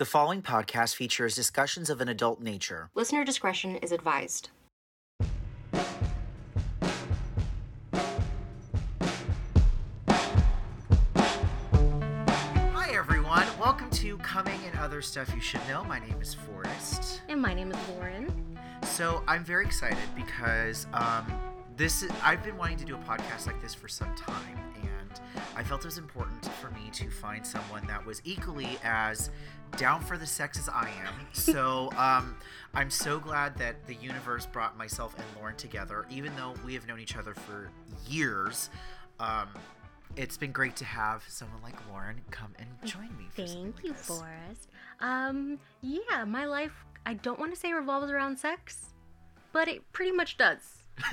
The following podcast features discussions of an adult nature. Listener discretion is advised. Hi, everyone. Welcome to Coming and Other Stuff You Should Know. My name is Forrest. And my name is Lauren. So I'm very excited because um, this is, I've been wanting to do a podcast like this for some time, and I felt it was important for me to find someone that was equally as down for the sex as I am. So um, I'm so glad that the universe brought myself and Lauren together, even though we have known each other for years. Um, it's been great to have someone like Lauren come and join me. For Thank like you, this. Forrest. Um, yeah, my life, I don't want to say revolves around sex, but it pretty much does.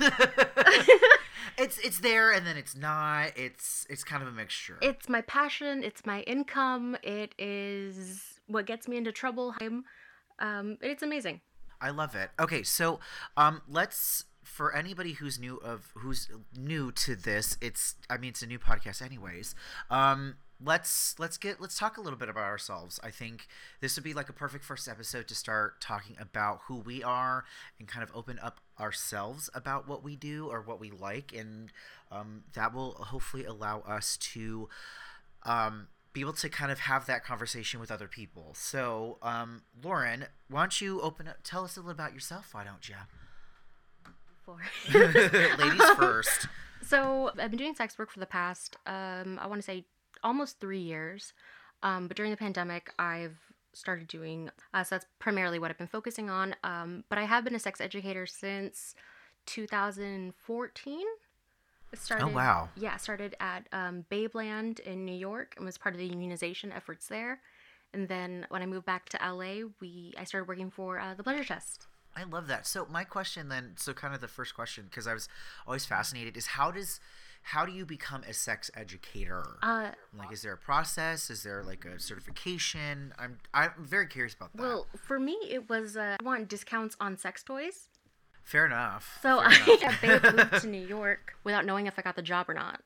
it's it's there and then it's not. It's it's kind of a mixture. It's my passion, it's my income, it is what gets me into trouble. I'm, um, it's amazing. I love it. Okay, so um, let's for anybody who's new of who's new to this. It's I mean it's a new podcast anyways. Um, let's let's get let's talk a little bit about ourselves. I think this would be like a perfect first episode to start talking about who we are and kind of open up ourselves about what we do or what we like, and um, that will hopefully allow us to um, be able to kind of have that conversation with other people. So, um, Lauren, why don't you open up, tell us a little about yourself? Why don't you? Ladies first. So I've been doing sex work for the past, um, I want to say almost three years. Um, but during the pandemic, I've started doing, uh, so that's primarily what I've been focusing on. Um, but I have been a sex educator since 2014. It started, Oh, wow. Yeah, I started at um, Babeland in New York and was part of the unionization efforts there. And then when I moved back to LA, we I started working for uh, the Pleasure Chest. I love that. So my question then, so kind of the first question, because I was always fascinated, is how does how do you become a sex educator? Uh, like, is there a process? Is there like a certification? I'm I'm very curious about that. well, for me, it was uh, I want discounts on sex toys. Fair enough. So Fair I enough. at Babe moved to New York without knowing if I got the job or not.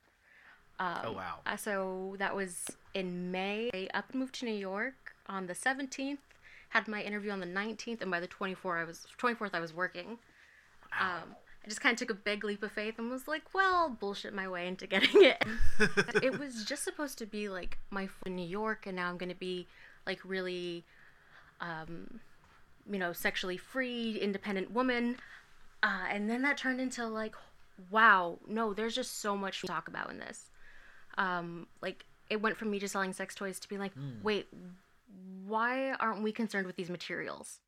Um, oh wow. uh, so that was in May. I up and moved to New York on the 17th. Had my interview on the 19th, and by the 24th, I was 24th. I was working. Um, I just kind of took a big leap of faith and was like, "Well, bullshit my way into getting it." it was just supposed to be like my f- in New York, and now I'm gonna be like really, um, you know, sexually free, independent woman. Uh, and then that turned into like, wow, no, there's just so much to talk about in this. Um, like it went from me just selling sex toys to being like, wait, why aren't we concerned with these materials?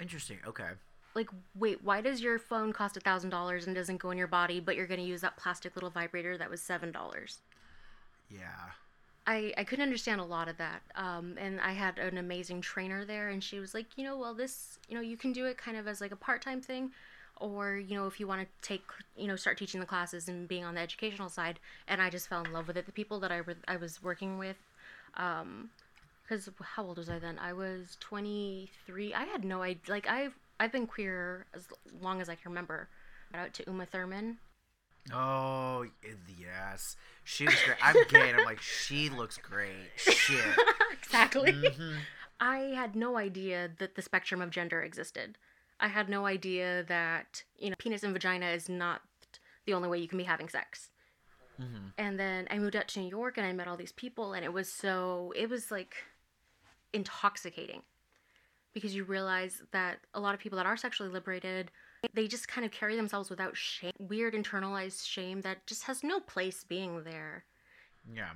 Interesting. Okay. Like, wait, why does your phone cost a thousand dollars and doesn't go in your body, but you're gonna use that plastic little vibrator that was seven dollars? Yeah. I, I couldn't understand a lot of that. Um, and I had an amazing trainer there, and she was like, you know, well, this, you know, you can do it kind of as like a part time thing, or, you know, if you want to take, you know, start teaching the classes and being on the educational side. And I just fell in love with it. The people that I, were, I was working with, um, because how old was I then? I was 23. I had no idea. Like, I've, I've been queer as long as I can remember. Shout out to Uma Thurman. Oh yes, she was great. I'm gay, and I'm like, she looks great. Shit. exactly. Mhm. I had no idea that the spectrum of gender existed. I had no idea that, you know, penis and vagina is not the only way you can be having sex. Mhm. And then I moved out to New York and I met all these people, and it was so, it was like intoxicating because you realize that a lot of people that are sexually liberated, they just kind of carry themselves without shame, weird internalized shame that just has no place being there. Yeah.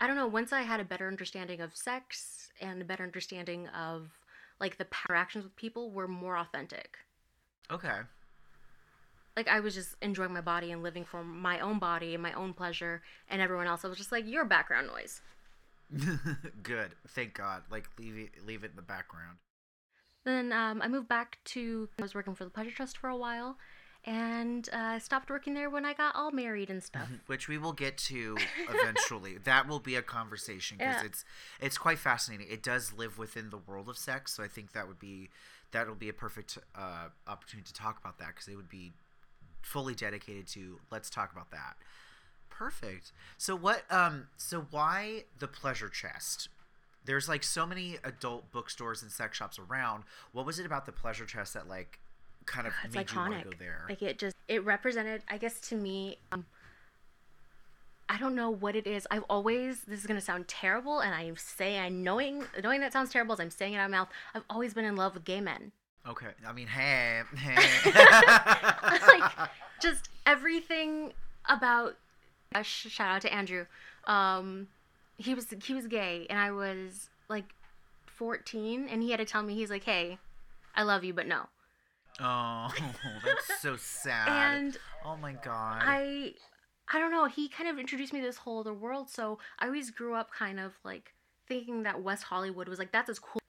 I don't know, once I had a better understanding of sex and a better understanding of like the interactions with people were more authentic. Okay. Like I was just enjoying my body and living for my own body and my own pleasure and everyone else I was just like you're background noise. Good. Thank God. Like leave it leave it in the background. Then um, I moved back to I was working for the Pleasure Chest for a while and uh, I stopped working there when I got all married and stuff. Which we will get to eventually. that will be a conversation because Yeah. it's it's quite fascinating. It does live within the world of sex, so I think that would be that'll be a perfect uh, opportunity to talk about that because it would be fully dedicated to let's talk about that. Perfect. So what um so why the pleasure chest? There's like so many adult bookstores and sex shops around. What was it about the pleasure chest that like kind of It's made you want to go there? Like it just it represented, I guess to me, um, I don't know what it is. I've always this is gonna sound terrible, and I'm saying I knowing knowing that sounds terrible as I'm saying it out of my mouth. I've always been in love with gay men. okay, I mean, hey, hey. like just everything about uh, shout out to Andrew. Um, he was he was gay, and I was like 14, and he had to tell me he's like, "Hey, I love you, but no." oh, that's so sad. And oh my god. I I don't know, he kind of introduced me to this whole other world, so I always grew up kind of like thinking that West Hollywood was like that's as cool.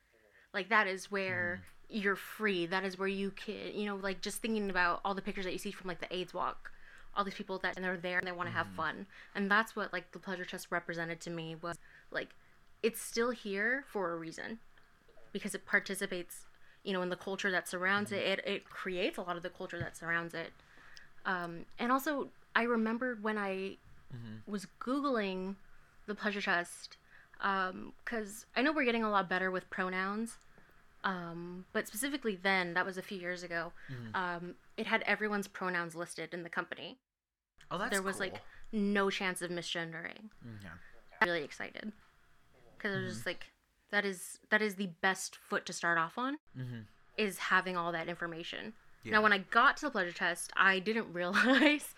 Like that is where mm. you're free. That is where you can, you know, like just thinking about all the pictures that you see from like the AIDS walk. All these people that and they're there and they want to have fun. And that's what like the pleasure chest represented to me was like it's still here for a reason. Because it participates, you know, in the culture that surrounds it. It it creates a lot of the culture that surrounds it. Um, and also, I remembered when I was Googling the pleasure chest, because I know we're getting a lot better with pronouns, um, but specifically then, that was a few years ago, um, it had everyone's pronouns listed in the company. Oh, that's there was like no chance of misgendering. yeah. I'm really excited because it was just like that is that is the best foot to start off on Mhm. is having all that information. Yeah. Now, when I got to the pleasure chest, I didn't realize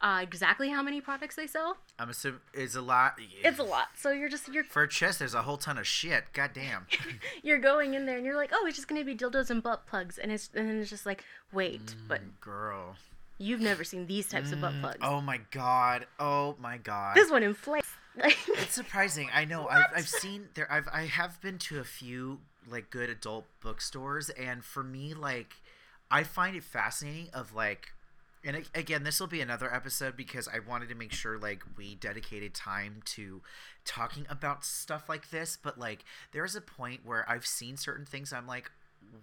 uh, exactly how many products they sell. I'm assuming it's a lot. It's a lot. So you're just you're For a chest, there's a whole ton of shit. God damn. you're going in there and you're like, oh, it's just gonna be dildos and butt plugs, and it's and then it's just like, wait, but Girl. You've never seen these types of butt mm, plugs. Oh my god. Oh my god. This one inflates. It's surprising. I know. I've, I've seen there. I've I have been to a few like good adult bookstores, and for me, like, I find it fascinating. Of like, and again, this will be another episode because I wanted to make sure like we dedicated time to talking about stuff like this. But like, there's a point where I've seen certain things. I'm like,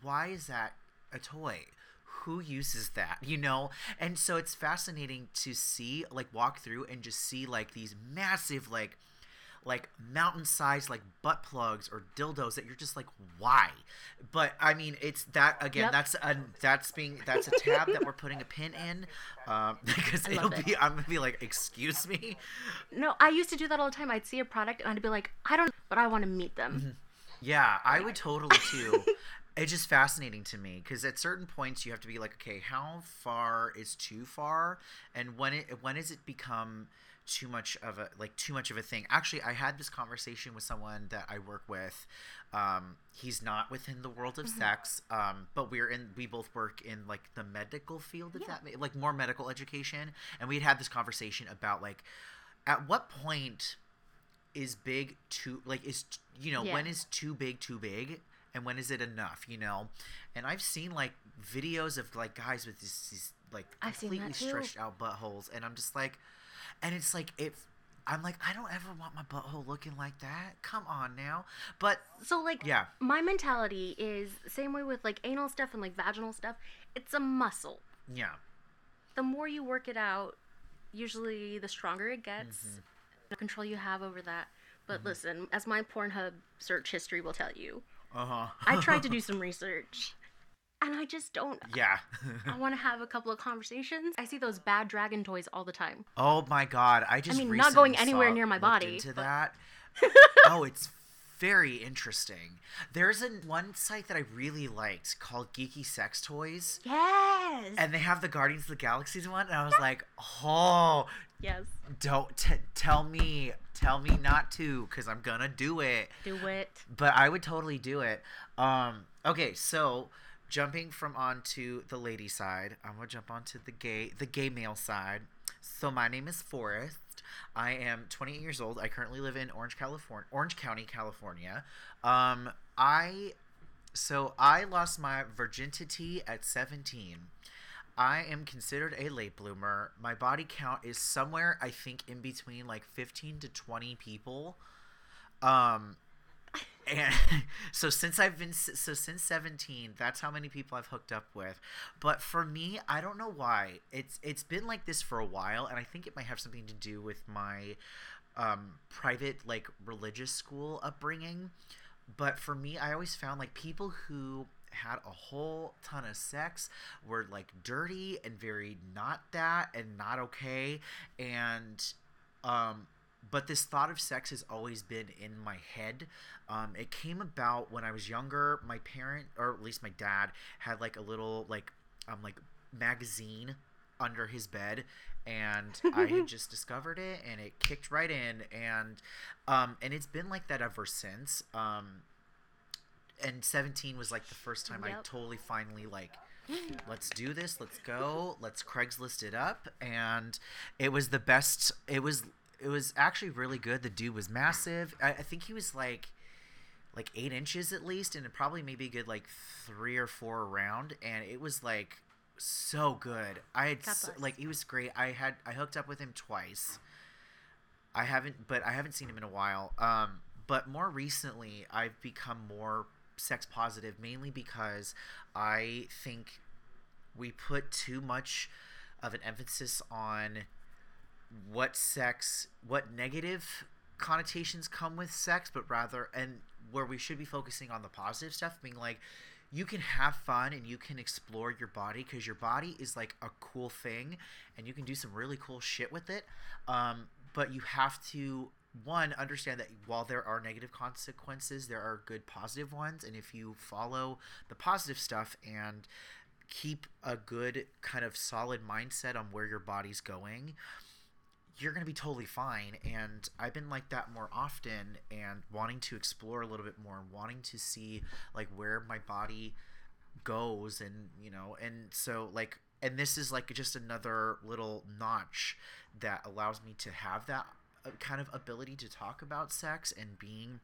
why is that a toy? Who uses that you know and so it's fascinating to see like walk through and just see like these massive like like mountain sized like butt plugs or dildos that you're just like why but i mean it's that again Yep. that's a that's being that's a tab that we're putting a pin in um because it'll it. be i'm gonna be like excuse me no, I used to do that all the time. I'd see a product and I'd be like, I don't, but I want to meet them. Mm-hmm. Yeah, I would totally too. it's just fascinating to me because at certain points you have to be like, okay, how far is too far, and when it when does it become too much of a like too much of a thing? Actually, I had this conversation with someone that I work with. Um, he's not within the world of sex, um, but we're in. We both work in like the medical field, Yeah. that like more medical education, and we'd had this conversation about like, at what point is big too like is you know when Yeah. is too big too big and when is it enough you know and i've seen like videos of like guys with these, these like I've completely stretched out buttholes and i'm just like and it's like it i'm like i don't ever want my butthole looking like that come on now but So like, yeah my mentality is same way with like anal stuff and like vaginal stuff. It's a muscle. yeah The more you work it out, usually the stronger it gets. Mm-hmm. The control you have over that. But listen, as my Pornhub search history will tell you, uh-huh I tried to do some research, and I just don't. yeah I want to have a couple of conversations. I see those bad dragon toys all the time. Oh my god! I just I mean, not going anywhere saw- near my body, Into but- that. oh, it's very interesting. There's a one site that I really liked called Geeky Sex Toys, Yes. and they have the Guardians of the Galaxies one, and I was like, oh, yes. don't t- tell me, tell me not to, because I'm gonna do it Do it. but I would totally do it. Um, okay, so jumping from onto the lady side, I'm gonna jump onto the gay the gay male side. So my name is Forrest. I am 28 years old. I currently live in Orange, California, Orange County, California. Um, I so I lost my virginity at 17. I am considered a late bloomer. My body count is somewhere I think in between like 15 to 20 people. Um and so since I've been so since 17, that's how many people I've hooked up with. But for me, I don't know why. It's it's been like this for a while and I think it might have something to do with my um private like religious school upbringing. but for me, I always found like people who had a whole ton of sex were like dirty and very not that and not okay. And um but this thought of sex has always been in my head. Um it came about when i was younger. My parent or at least my dad had like a little like um like magazine under his bed and I had just discovered it and it kicked right in. And um and it's been like that ever since. Um and 17 was like the first time I totally finally like let's do this let's go let's craigslist it up and it was the best it was it was actually really good. The dude was massive. I, I think he was like like eight inches at least and it probably maybe good like three or four around and it was like so good. I had God s- bless. like he was great. I had i hooked up with him twice. I haven't but i haven't seen him in a while. Um but more recently i've become more sex positive mainly because i think we put too much of an emphasis on what sex what negative connotations come with sex but rather and where we should be focusing on the positive stuff being like you can have fun and you can explore your body because your body is like a cool thing and you can do some really cool shit with it. Um, but you have to one understand that while there are negative consequences there are good positive ones. And if you follow the positive stuff and keep a good kind of solid mindset on where your body's going you're going to be totally fine. And i've been like that more often and wanting to explore a little bit more and wanting to see like where my body goes and you know and so like and this is like just another little notch that allows me to have that kind of ability to talk about sex and being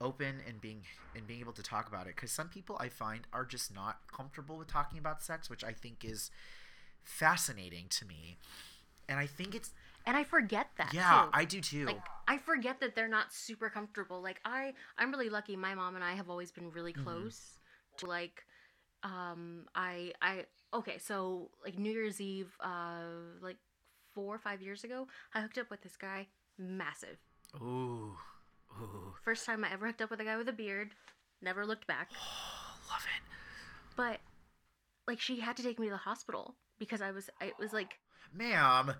open and being and being able to talk about it because some people i find are just not comfortable with talking about sex which i think is fascinating to me and i think it's And I forget that. yeah too. i do too like I forget that they're not super comfortable. Like I I'm really lucky. My mom and I have always been really Mhm. close. To like um I I okay, so like New Year's Eve uh like 4 or 5 years ago, I hooked up with this guy massive. ooh ooh First time I ever hooked up with a guy with a beard. Never looked back. oh, love it But like she had to take me to the hospital because I was it was like ma'am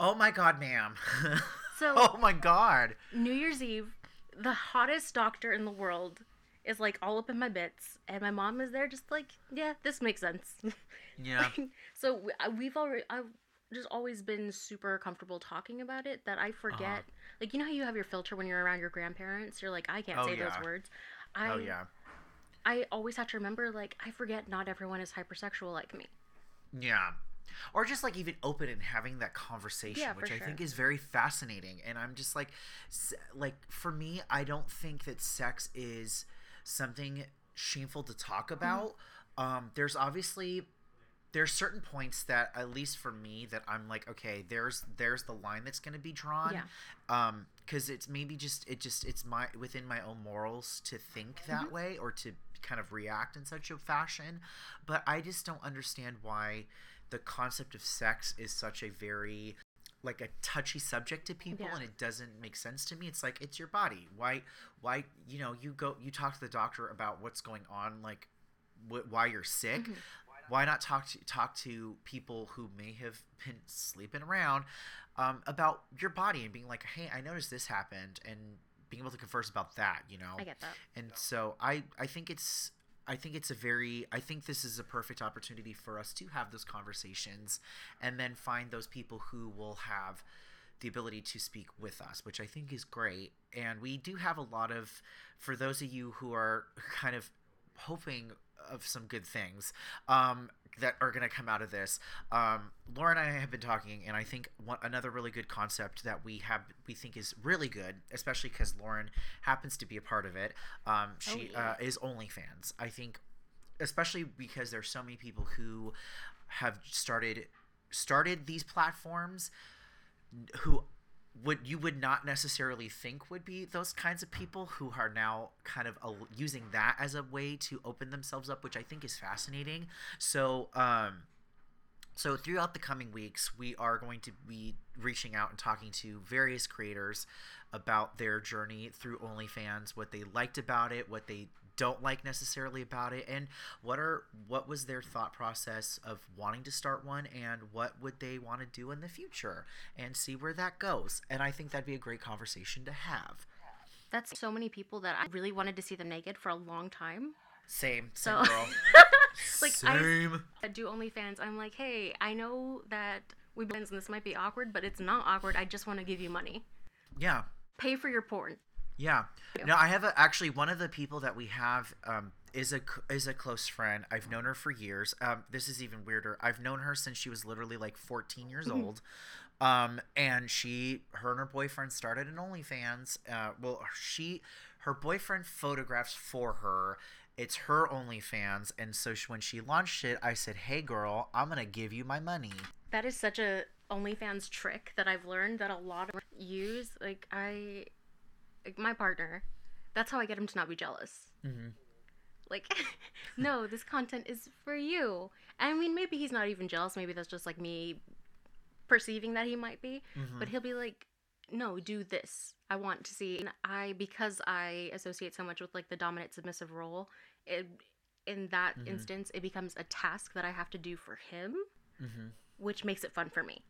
oh my god ma'am so oh my god New Year's Eve, the hottest doctor in the world is like all up in my bits, and my mom is there just like, yeah, this makes sense. yeah so we, we've already, I've just always been super comfortable talking about it that I forget. Uh-huh. Like, you know how you have your filter when you're around your grandparents? You're like, I can't Oh, say yeah. those words. I, oh yeah I always have to remember, like, I forget not everyone is hypersexual like me. Yeah. Or just like even open and having that conversation, Yeah, which I think is very fascinating. And I'm just like, like for me, I don't think that sex is something shameful to talk Mm-hmm. about. Um, there's obviously there's certain points that at least for me that I'm like, okay, there's there's the line that's going to be drawn. Yeah. Um, because it's maybe just it just it's my within my own morals to think that Mm-hmm. way or to kind of react in such a fashion but i just don't understand why the concept of sex is such a very like a touchy subject to people Yeah. and it doesn't make sense to me it's like it's your body why why you know you go you talk to the doctor about what's going on like wh- why you're sick Mhm. Why not talk to talk to people who may have been sleeping around um, about your body and being like hey i noticed this happened and being able to converse about that you know I get that. and so I I think it's I think it's a very I think this is a perfect opportunity for us to have those conversations and then find those people who will have the ability to speak with us, which I think is great. And we do have a lot of for those of you who are kind of hoping of some good things um, that are going to come out of this. Um, Laura and I have been talking, and I think one, another really good concept that we have we think is really good, especially because Lauren happens to be a part of it. Um, she yeah. uh, is OnlyFans. I think, especially because there's so many people who have started started these platforms who would you would not necessarily think would be those kinds of people who are now kind of a, using that as a way to open themselves up which i think is fascinating. So um So throughout the coming weeks, we are going to be reaching out and talking to various creators about their journey through OnlyFans, what they liked about it, what they don't like necessarily about it and what are what was their thought process of wanting to start one and what would they want to do in the future and see where that goes and i think that'd be a great conversation to have That's so many people that I really wanted to see them naked for a long time. same same So- girl Like, I- same I do OnlyFans. I'm like, hey, I know that we friends and this might be awkward, but it's not awkward. I just want to give you money. yeah Pay for your porn. Yeah. Yeah. No, I have a, actually one of the people that we have um, is a is a close friend. I've known her for years. Um, this is even weirder. I've known her since she was literally like 14 years Mm-hmm. old. Um, and she, her and her boyfriend started an OnlyFans. Uh, well, she, her boyfriend photographs for her. It's her OnlyFans, and so she, when she launched it, I said, "Hey, girl, I'm gonna give you my money." That is such a OnlyFans trick that I've learned that a lot of use. Like I, like my partner, that's how I get him to not be jealous. Mm-hmm. Like, no, this content is for you. I mean, maybe he's not even jealous. Maybe that's just like me perceiving that he might be. Mm-hmm. But he'll be like, no, do this. I want to see. And I, because I associate so much with like the dominant submissive role, it, in that Mhm. instance, it becomes a task that I have to do for him, Mm-hmm. which makes it fun for me.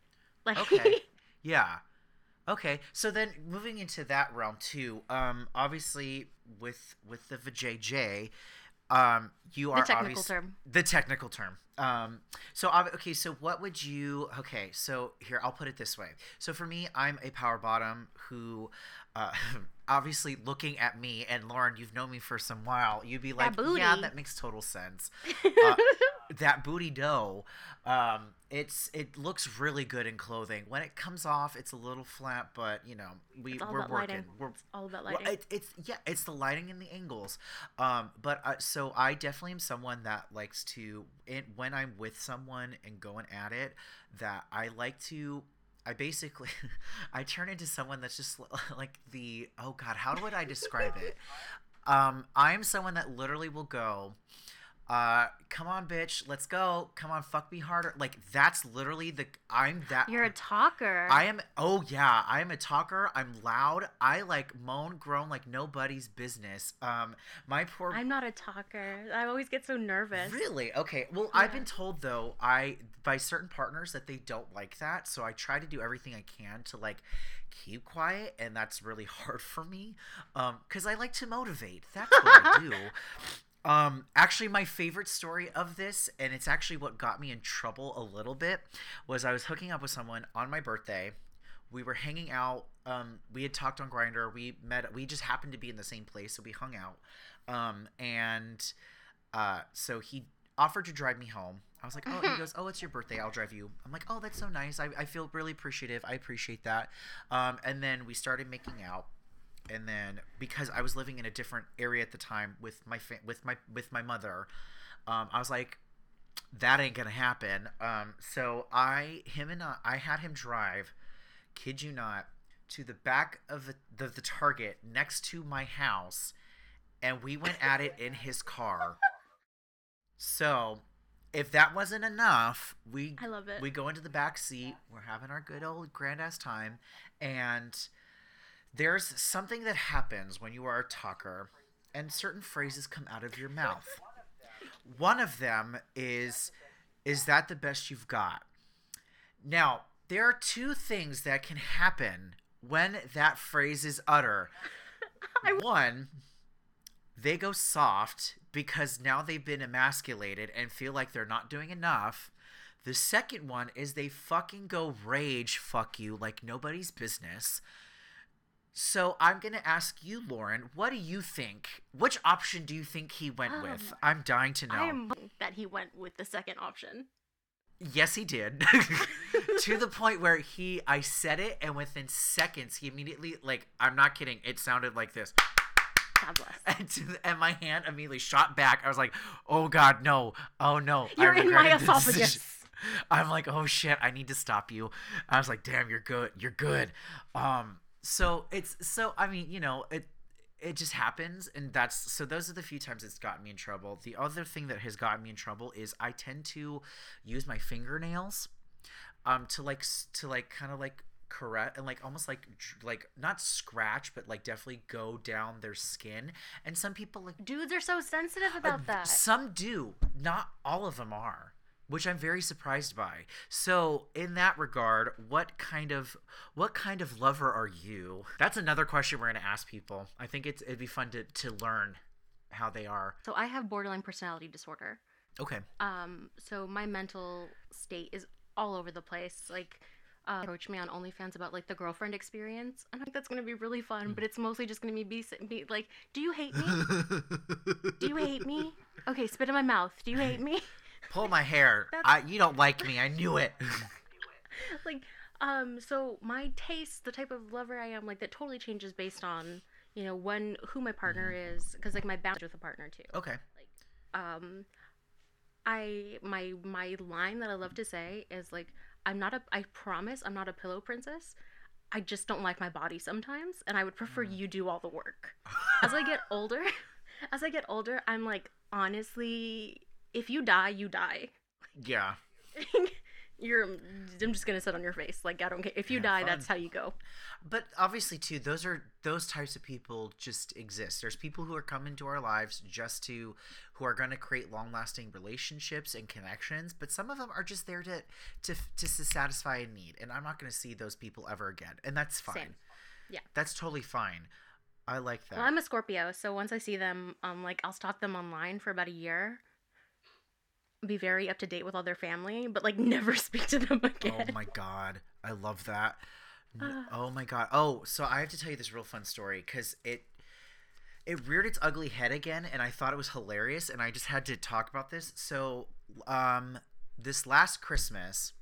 Like, Okay. Yeah. Okay. So then moving into that realm too, um, obviously with with the VJJ, um, you the are technical term. the technical term. Um, so okay, so what would you? Okay, so here I'll put it this way. So for me, I'm a power bottom who, uh, obviously looking at me and Lauren, you've known me for some while. You'd be like, yeah, that makes total sense. Uh, that booty dough, um, it's it looks really good in clothing. When it comes off, it's a little flat, but you know we It's all we're about working. lighting. We're All about well, lighting. it, it's yeah, it's the lighting and the angles. Um, but uh, so I definitely am someone that likes to, it, when I'm with someone and going at it, that I like to. I basically, I turn into someone that's just like the oh god, how would I describe it? Um, I'm someone that literally will go. Uh, come on, bitch, let's go. Come on, fuck me harder. Like that's literally the I'm that. You're a talker. I am. Oh yeah, I am a talker. I'm loud. I like moan, groan like nobody's business. Um, my poor. I'm not a talker. I always get so nervous. Really? Okay. Well, I've been told though, I by certain partners that they don't like that, so I try to do everything I can to like keep quiet, and that's really hard for me. Um, because I like to motivate. That's what I do. Um, actually, my favorite story of this, and it's actually what got me in trouble a little bit, was I was hooking up with someone on my birthday. We were hanging out. Um, we had talked on Grindr. We met. We just happened to be in the same place, so we hung out. Um, and uh, so he offered to drive me home. I was like, oh, he goes, oh, it's your birthday. I'll drive you. I'm like, oh, that's so nice. I, I feel really appreciative. I appreciate that. Um, and then we started making out. And then because I was living in a different area at the time with my fa- with my with my mother, um, I was like, that ain't gonna happen. Um, so I him and I, I had him drive, kid you not, to the back of the, the the Target next to my house, and we went at it in his car. So, if that wasn't enough, we I love it. we go into the back seat. We're having our good old grand ass time, and there's something that happens when you are a talker, and certain phrases come out of your mouth. One of them is, "Is that the best you've got?" Now, there are two things that can happen when that phrase is uttered. One, they go soft because now they've been emasculated and feel like they're not doing enough. The second one is they fucking go rage fuck you like nobody's business. So I'm gonna ask you, Lauren, what do you think? Which option do you think he went with? Um, I'm dying to know. I am that he went with the second option. Yes, he did. to the point where he, I said it, and within seconds, he immediately, like, I'm not kidding, it sounded like this. God bless. And, to the- and my hand immediately shot back. I was like, oh God, no. Oh no. You're in my esophagus. Decision. I'm like, oh shit, I need to stop you. I was like, damn, you're good. You're good. Um, so it's, so, I mean, you know, it, it just happens and that's so those are the few times it's gotten me in trouble. The other thing that has gotten me in trouble is i tend to use my fingernails um to like to like kind of like correct and like almost like like not scratch but like definitely go down their skin and some people like Dudes are so sensitive uh, about that. some do. Not all of them are which i'm very surprised by so in that regard what kind of what kind of lover are you that's another question we're going to ask people i think it's it'd be fun to to learn how they are So I have borderline personality disorder. okay Um, so my mental state is all over the place. Like, uh, approach me on OnlyFans about like the girlfriend experience, I think that's gonna be really fun. But it's mostly just gonna be be, be like, do you hate me? Do you hate me? Okay, spit in my mouth. Do you hate me? pull my hair. I, you don't like me. I knew it. Like, um, so my taste, the type of lover I am, like that totally changes based on you know when who my partner is, because like my balance with a partner too. okay. Um i my my line that i love to say is like i'm not a i promise i'm not a pillow princess. I just don't like my body sometimes and i would prefer you do all the work. As i get older as i get older i'm like honestly if you die you die. Yeah. You're i'm just gonna sit on your face. Like i don't care. If you Have die fun. that's how you go. But obviously too those are those types of people just exist. There's people who are coming to our lives just to who are going to create long lasting relationships and connections but some of them are just there to to to satisfy a need and i'm not going to see those people ever again and that's fine. Same. Yeah. that's totally fine. I like that well i'm a scorpio so once i see them um like i'll stalk them online for about a year be very up to date with all their family but like never speak to them again. oh my god. I love that. N- oh my god. Oh so i have to tell you this real fun story because it it reared its ugly head again and i thought it was hilarious and i just had to talk about this. So um this last christmas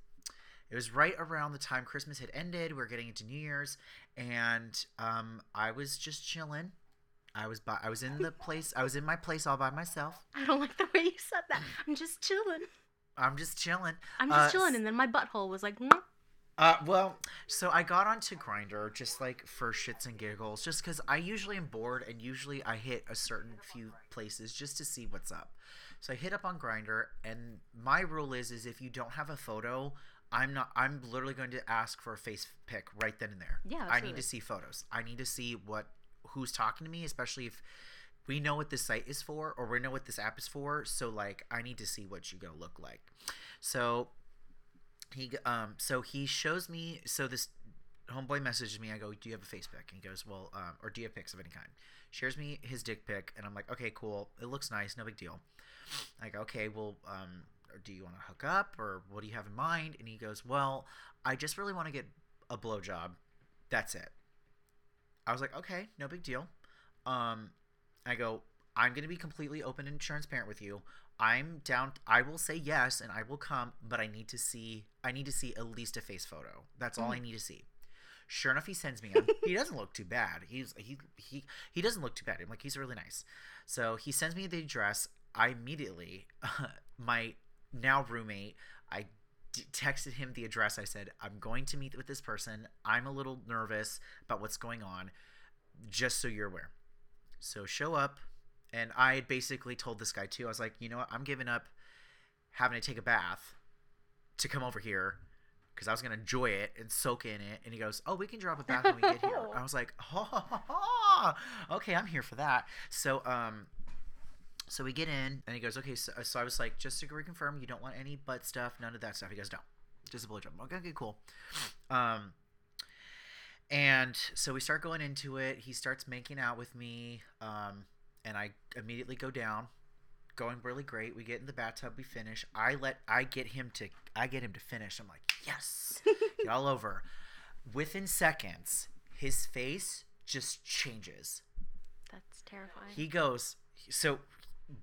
it was right around the time christmas had ended We are getting into new year's and um i was just chilling i was by i was in the place i was in my place all by myself i don't like the way you said that i'm just chilling i'm just chilling i'm just Uh, chilling and then my butthole was like "Mm." Uh, well, so I got onto Grindr just like for shits and giggles, just because I usually am bored and usually I hit a certain few places just to see what's up. So I hit up on Grindr, and my rule is is if you don't have a photo, I'm not. I'm literally going to ask for a face pic right then and there. Yeah, I need to see photos. I need to see what who's talking to me, especially if we know what this site is for or we know what this app is for. So like, I need to see what you're gonna look like. So he um so he shows me so this homeboy messages me. I go do you have a face pic? And he goes well um or do you have pics of any kind? Shares me his dick pic and i'm like okay cool. It looks nice. No big deal. I go okay well um do you want to hook up or what do you have in mind? And he goes well i just really want to get a blowjob. That's it i was like okay no big deal um i go i'm going to be completely open and transparent with you I'm down. I will say yes, and I will come, but I need to see. I need to see at least a face photo. That's all I need to see. Sure enough, he sends me. On. he doesn't look too bad. He's he he he doesn't look too bad. I'm like he's really nice. So he sends me the address. I immediately, my now roommate, I d- texted him the address. I said I'm going to meet with this person. I'm a little nervous about what's going on, just so you're aware. So show up, and I had basically told this guy too. I was like, you know what? I'm giving up having to take a bath to come over here because I was gonna enjoy it and soak in it. And he goes, "Oh, we can drop a bath when we get here." I was like, "Oh, ha, ha, ha. okay, I'm here for that." So, um, so we get in, and he goes, "Okay." So, so I was like, "Just to reconfirm, you don't want any butt stuff, none of that stuff." He goes, "No, just a blowjob." Okay, okay, cool. Um, and so we start going into it. He starts making out with me, um, and I immediately go down, going really great. We get in the bathtub, we finish. I let I get him to I get him to finish. I'm like, yes, get all over. Within seconds, his face just changes. that's terrifying He goes so,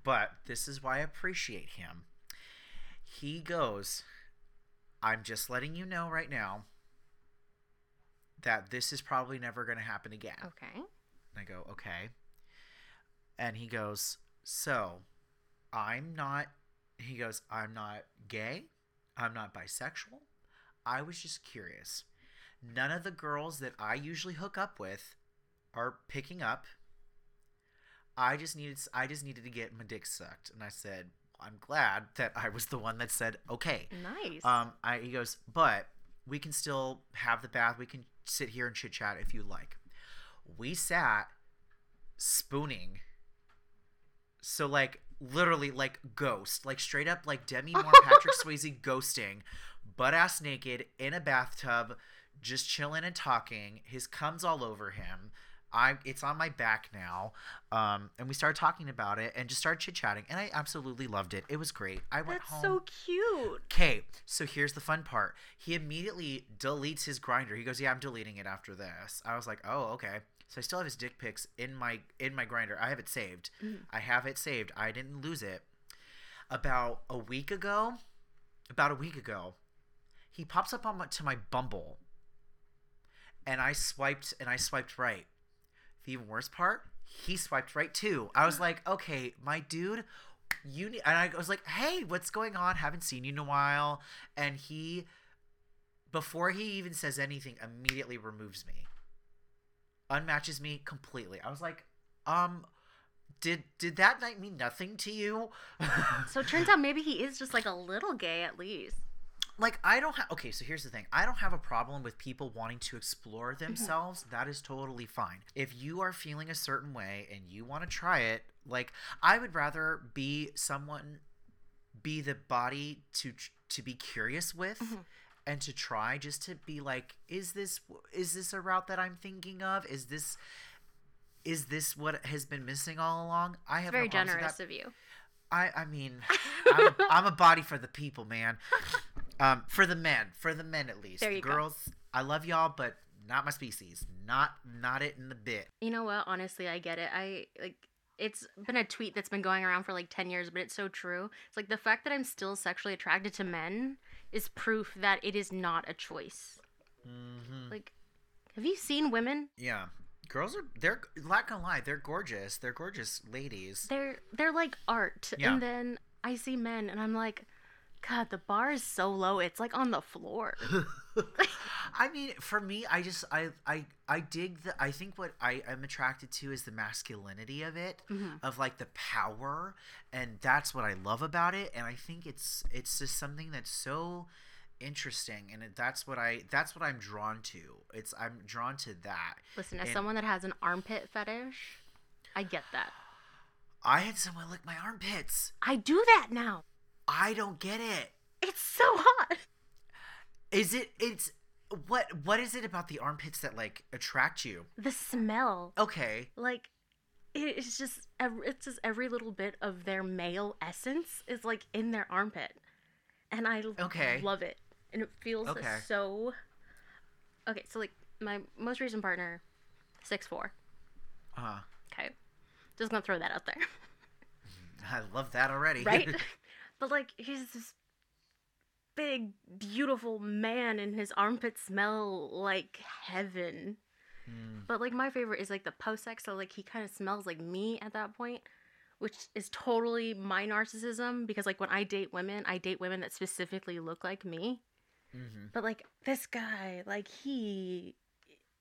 but this is why I appreciate him. He goes, I'm just letting you know right now that this is probably never going to happen again. okay And I go, okay. And he goes, so I'm not, he goes, I'm not gay. I'm not bisexual. I was just curious. None of the girls that I usually hook up with are picking up. I just needed I just needed to get my dick sucked, and I said, I'm glad that I was the one that said okay. Nice. Um, I he goes, but we can still have the bath. We can sit here and chit chat if you like. We sat spooning. So like literally like ghost, like straight up like Demi Moore, Patrick Swayze ghosting, butt ass naked in a bathtub, just chilling and talking. His comes all over him. I it's on my back now. Um, and we started talking about it and just started chit chatting, and I absolutely loved it. It was great. I went That's home. so cute. Okay, so here's the fun part. He immediately deletes his Grindr. He goes, "Yeah, I'm deleting it after this." I was like, "Oh, okay." So I still have his dick pics in my in my Grindr. I have it saved. I have it saved. I didn't lose it. About a week ago, about a week ago, he pops up on my, to my Bumble, and I swiped and I swiped right. The even worse part, he swiped right too. I was like, okay, my dude, you need, and I was like, hey, what's going on? Haven't seen you in a while. And he, before he even says anything, immediately removes me, unmatches me completely. I was like, um, did did that night mean nothing to you? So it turns out maybe he is just like a little gay at least. Like I don't have okay, so here's the thing. I don't have a problem with people wanting to explore mm-hmm. themselves. That is totally fine. If you are feeling a certain way and you want to try it, like I would rather be someone be the body to to be curious with mm-hmm. and to try just to be like is this is this a route that I'm thinking of? Is this is this what has been missing all along? I have Very no generous of you. I I mean, I'm a, I'm a body for the people, man. Um, for the men, for the men at least. There the you go. girls, I love y'all, but not my species. Not not it in the bit. You know what? Honestly, I get it. I like it's been a tweet that's been going around for like 10 years, but it's so true. It's like the fact that I'm still sexually attracted to men is proof that it is not a choice. Mm-hmm. Like, have you seen women? Yeah, girls are they're not gonna lie, they're gorgeous. They're gorgeous ladies. They're they're like art. Yeah. And then I see men and I'm like, God, the bar is so low. It's like on the floor. I mean, for me, I just I I I dig the. I think what I am attracted to is the masculinity of it, mm-hmm. of like the power, and that's what I love about it. And I think it's it's just something that's so interesting, and that's what I that's what I'm drawn to. It's I'm drawn to that. Listen, as And- someone that has an armpit fetish, I get that. I had someone lick my armpits. I do that now. I don't get it. It's so hot. Is it? It's what? What is it about the armpits that like attract you? The smell. Okay. like it's just it's just every little bit of their male essence is like in their armpit and I Okay. love it and it feels Okay. so okay so like my most recent partner six four Uh, okay just gonna throw that out there I love that already. right but like he's this big beautiful man and his armpits smell like heaven Mm. But like my favorite is like the post sex, so like he kind of smells like me at that point, which is totally my narcissism because like when I date women, I date women that specifically look like me. Mhm. But like this guy, like he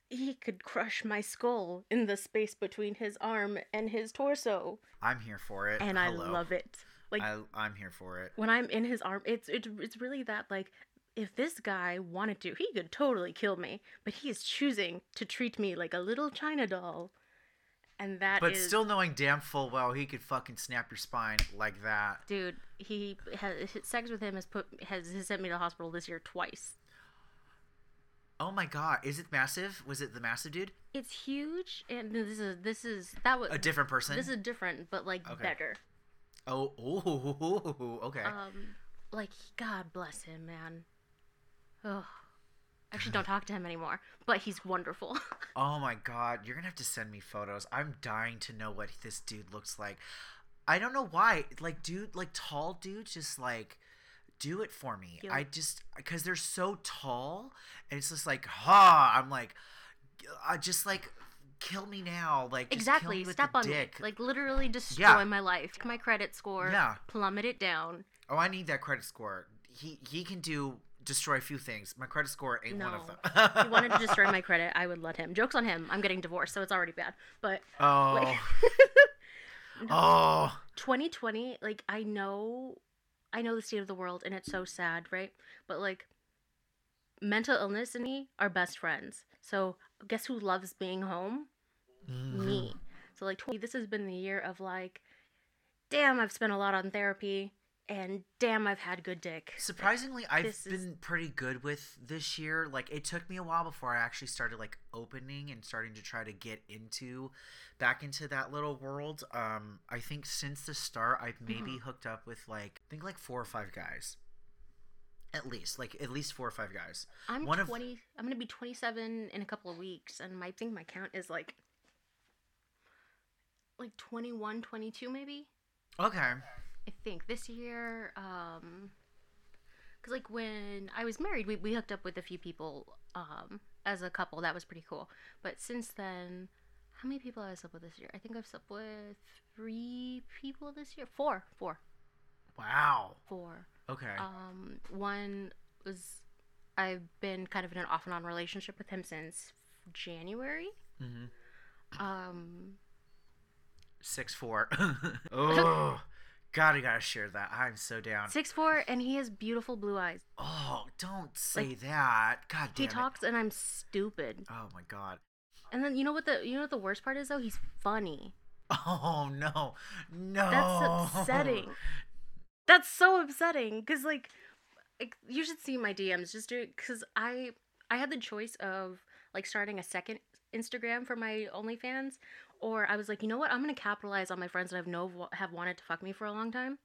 he could crush my skull in the space between his arm and his torso, I'm here for it. and Hello. I love it. Like I, I'm here for it. when I'm in his arm, it's it's it's really that like if this guy wanted to, he could totally kill me, but he is choosing to treat me like a little china doll. And that But still knowing damn full well he could fucking snap your spine like that. dude, he has sex with him has put has, has sent me to the hospital this year twice. Oh my god, is it massive? Was it the massive dude? It's huge, and this is this is that was A different person? This is different, but like Okay. better. Oh, okay. Um, like God bless him, man. Ugh. Actually, don't talk to him anymore. But he's wonderful. oh my god, you're gonna have to send me photos. I'm dying to know what this dude looks like. I don't know why. Like, dude, like tall dudes, just like do it for me. I just because they're so tall, and it's just like, ha. I'm like, I just like kill me now. Like exactly. Step the on dick. me. Like literally destroy Yeah. my life. My credit score. Yeah. Plummet it down. Oh, I need that credit score. He he can do destroy a few things. My credit score ain't one of them. If he wanted to destroy my credit, I would let him. Jokes on him. I'm getting divorced, so it's already bad. But Oh, like, Oh, 2020, like I know I know the state of the world and it's so sad, right? But like mental illness and me are best friends. So guess who loves being home? Mhm. Me. So like 20, this has been the year of like damn, I've spent a lot on therapy and damn, I've had good dick. Surprisingly, I've This is- been pretty good with this year. Like it took me a while before I actually started like opening and starting to try to get into back into that little world. Um I think since the start I've maybe Mm-hmm. hooked up with like I think like four or five guys. At least, like at least four or five guys. I'm One of- 20 I'm to be 27 in a couple of weeks and my I think my count is like like 21, 22 maybe. Okay. I think this year, um, because like when I was married, we, we hooked up with a few people um, as a couple. That was pretty cool. But since then, how many people have I slept with this year? I think I've slept with three people this year. Four, four, Wow. four. Okay. Um, one was I've been kind of in an off and on relationship with him since January. mm-hmm. Um, Six four. oh, God, I gotta share that. I'm so down. six four, and he has beautiful blue eyes. Oh, don't say that. God damn He it. talks, and I'm stupid. Oh my God. And then you know what the you know what the worst part is though? He's funny. Oh no, no. That's upsetting. That's so upsetting because like, like, you should see my DMs just do it, because I I had the choice of like starting a second Instagram for my OnlyFans, or I was like, you know what, I'm gonna capitalize on my friends that I've no have wanted to fuck me for a long time,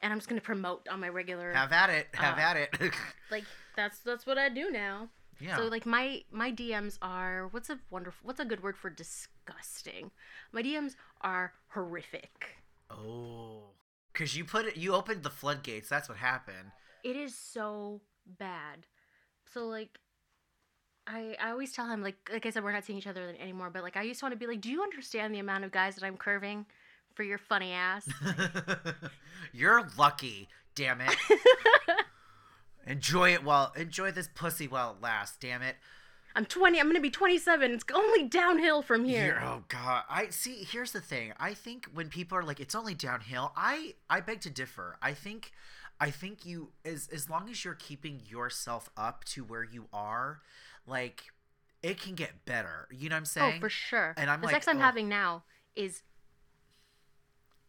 and I'm just gonna promote on my regular Have at it. Have Uh, at it. like that's that's what I do now. yeah. So like my my DMs are what's a wonderful what's a good word for disgusting? My DMs are horrific. oh, because you put it. You opened the floodgates. That's what happened. It is so bad. So like I I always tell him like like I said we're not seeing each other anymore, but like I used to want to be like, "Do you understand the amount of guys that I'm curving for your funny ass?" You're lucky. Damn it. enjoy it while enjoy this pussy while it lasts. Damn it. I'm 20. I'm going to be 27. It's only downhill from here. Here, oh god. I see. Here's the thing. I think when people are like, "It's only downhill," I I beg to differ. I think, I think you as as long as you're keeping yourself up to where you are, like, it can get better. You know what I'm oh, saying? Oh, for sure. And I'm the like, sex I'm oh. having now is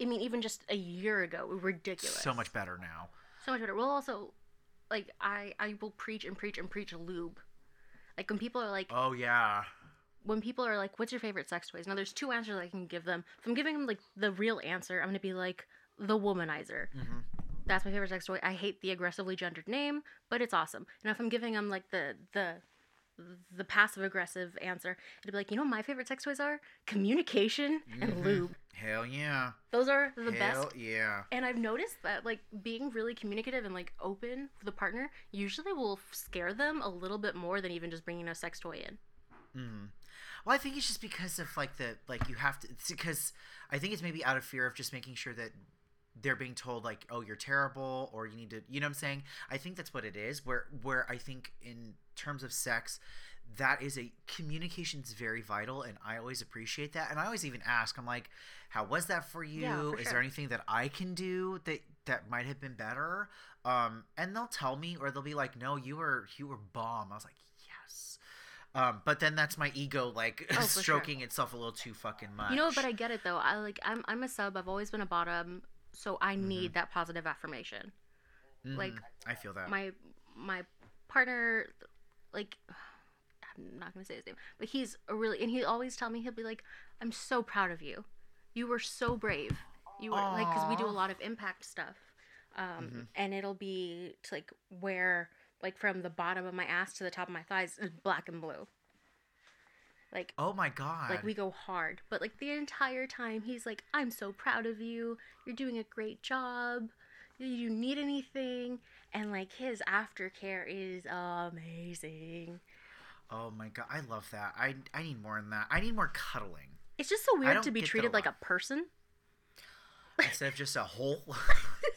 I mean even just a year ago, ridiculous. So much better now. so much better. We'll also like I I will preach and preach and preach lube. Like when people are like Oh yeah. when people are like, "What's your favorite sex toys?" Now there's two answers I can give them. If I'm giving them like the real answer, I'm gonna be like the womanizer. hmm That's my favorite sex toy. I hate the aggressively gendered name, but it's awesome. And if I'm giving them like the the the passive aggressive answer, it'd be like, you know, what my favorite sex toys are communication and Mhm. lube. Hell yeah. Those are the best. Hell best yeah. and I've noticed that like being really communicative and like open with the partner usually will scare them a little bit more than even just bringing a sex toy in. Mm. Well, I think it's just because of like the like you have to it's because I think it's maybe out of fear of just making sure that they're being told like oh you're terrible or you need to you know what I'm saying I think that's what it is where where I think in terms of sex that is a communication communication's very vital and I always appreciate that and I always even ask I'm like how was that for you Yeah, for is sure. there anything that I can do that that might have been better um and they'll tell me or they'll be like no you were you were bomb I was like yes um, but then that's my ego like Oh, for sure. stroking itself a little too fucking much. You know, but I get it though. I like I'm I'm a sub. I've always been a bottom, so I need that positive affirmation. like, Mhm. I feel that. My my partner, like. I'm not gonna say his name, but he's a really, and he always tell me he'll be like, "I'm so proud of you. You were so brave. You were like, because we do a lot of impact stuff, um, Mhm. and it'll be to, like where like from the bottom of my ass to the top of my thighs is black and blue. Like oh my god. like we go hard but like the entire time he's like i'm so proud of you you're doing a great job do you need anything and like his aftercare is amazing oh my god, I love that. I I need more than that. I need more cuddling it's just so weird to be get that a treated like a person instead of just a hole.